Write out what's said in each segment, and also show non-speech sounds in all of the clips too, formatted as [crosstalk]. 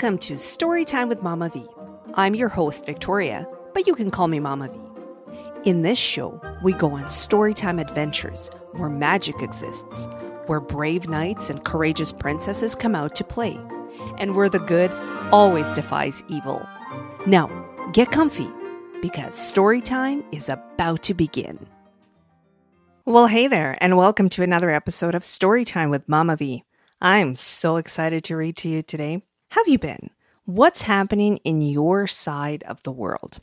Welcome to Storytime with Mama V. I'm your host, Victoria, but you can call me Mama V. In this show, we go on storytime adventures where magic exists, where brave knights and courageous princesses come out to play, and where the good always defies evil. Now, get comfy because storytime is about to begin. Well, hey there, and welcome to another episode of Storytime with Mama V. I'm so excited to read to you today. Have you been? What's happening in your side of the world?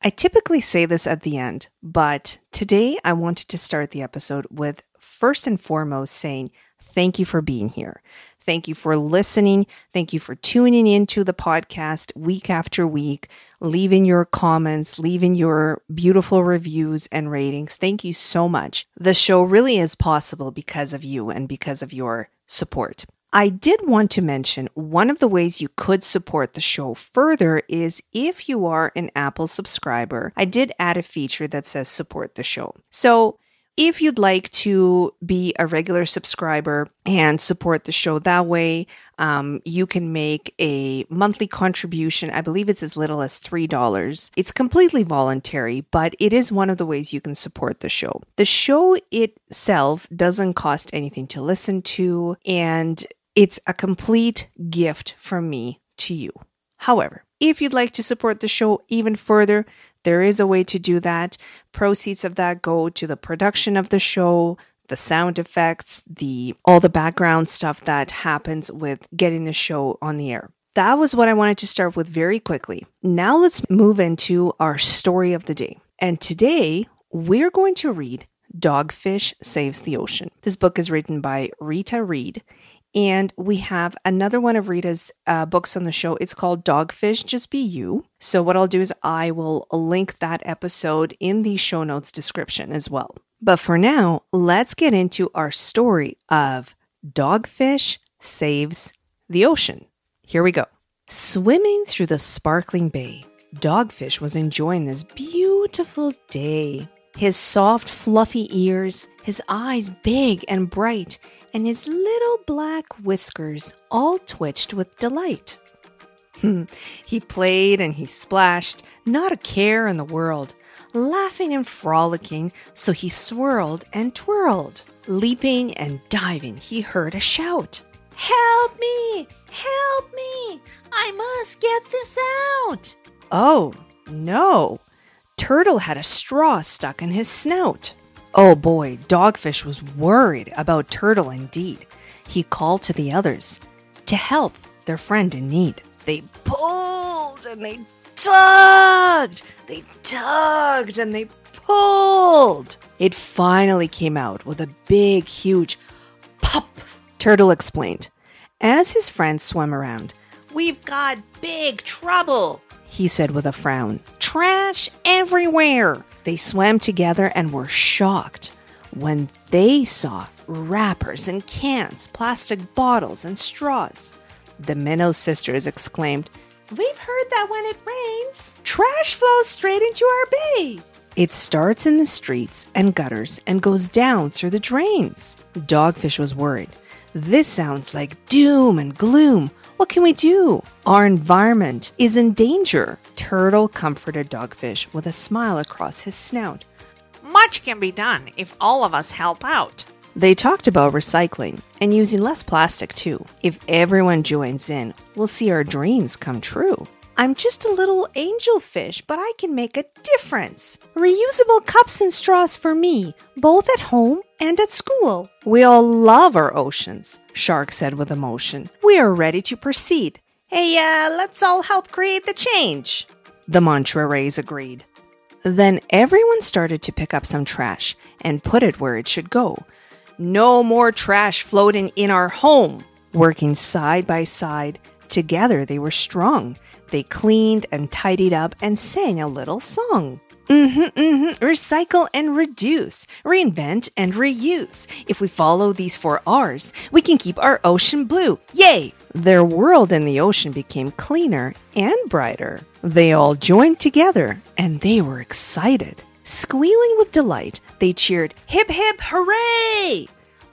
I typically say this at the end, but today I wanted to start the episode with first and foremost saying thank you for being here. Thank you for listening. Thank you for tuning into the podcast week after week, leaving your comments, leaving your beautiful reviews and ratings. Thank you so much. The show really is possible because of you and because of your support. I did want to mention one of the ways you could support the show further is if you are an Apple subscriber. I did add a feature that says support the show. So if you'd like to be a regular subscriber and support the show that way, um, you can make a monthly contribution. I believe it's as little as $3. It's completely voluntary, but it is one of the ways you can support the show. The show itself doesn't cost anything to listen to, and it's a complete gift from me to you. However, if you'd like to support the show even further, there is a way to do that. Proceeds of that go to the production of the show, the sound effects, the all the background stuff that happens with getting the show on the air. That was what I wanted to start with very quickly. Now let's move into our story of the day. And today we're going to read Dogfish Saves the Ocean. This book is written by Rita Reed and we have another one of Rita's uh, books on the show. It's called Dogfish Just Be You. So, what I'll do is I will link that episode in the show notes description as well. But for now, let's get into our story of Dogfish Saves the Ocean. Here we go. Swimming through the sparkling bay, Dogfish was enjoying this beautiful day. His soft, fluffy ears, his eyes big and bright, and his little black whiskers all twitched with delight. [laughs] he played and he splashed, not a care in the world, laughing and frolicking, so he swirled and twirled. Leaping and diving, he heard a shout Help me! Help me! I must get this out! Oh, no! Turtle had a straw stuck in his snout. Oh boy, Dogfish was worried about Turtle indeed. He called to the others to help their friend in need. They pulled and they tugged, they tugged and they pulled. It finally came out with a big, huge pop, Turtle explained. As his friends swam around, We've got big trouble, he said with a frown. Trash everywhere. They swam together and were shocked when they saw wrappers and cans, plastic bottles, and straws. The Minnow sisters exclaimed, We've heard that when it rains, trash flows straight into our bay. It starts in the streets and gutters and goes down through the drains. Dogfish was worried. This sounds like doom and gloom. What can we do? Our environment is in danger. Turtle comforted Dogfish with a smile across his snout. Much can be done if all of us help out. They talked about recycling and using less plastic too. If everyone joins in, we'll see our dreams come true. I'm just a little angelfish, but I can make a difference. Reusable cups and straws for me, both at home and at school. We all love our oceans, Shark said with emotion. We are ready to proceed. Hey, uh, let's all help create the change. The Mantra Rays agreed. Then everyone started to pick up some trash and put it where it should go. No more trash floating in our home. Working side by side, together they were strong. They cleaned and tidied up and sang a little song. Mm-hmm, mm-hmm. Recycle and reduce, reinvent and reuse. If we follow these four R's, we can keep our ocean blue. Yay! Their world in the ocean became cleaner and brighter. They all joined together and they were excited. Squealing with delight, they cheered, Hip hip hooray!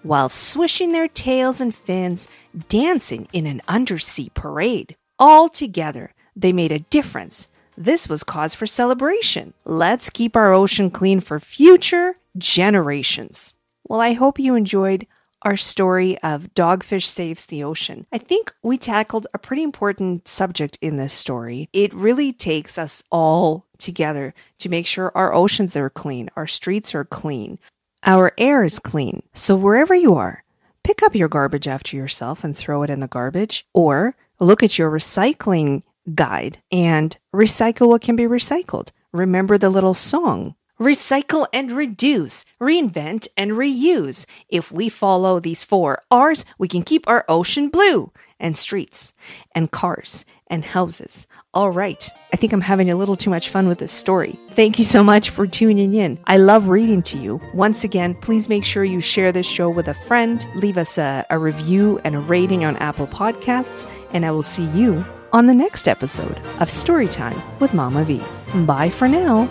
While swishing their tails and fins, dancing in an undersea parade. all together. They made a difference. This was cause for celebration. Let's keep our ocean clean for future generations. Well, I hope you enjoyed our story of Dogfish Saves the Ocean. I think we tackled a pretty important subject in this story. It really takes us all together to make sure our oceans are clean, our streets are clean, our air is clean. So wherever you are, pick up your garbage after yourself and throw it in the garbage, or look at your recycling guide and recycle what can be recycled. Remember the little song Recycle and reduce, reinvent and reuse. If we follow these four R's, we can keep our ocean blue and streets and cars and houses. All right. I think I'm having a little too much fun with this story. Thank you so much for tuning in. I love reading to you. Once again, please make sure you share this show with a friend, leave us a, a review and a rating on Apple Podcasts, and I will see you on the next episode of Storytime with Mama V. Bye for now.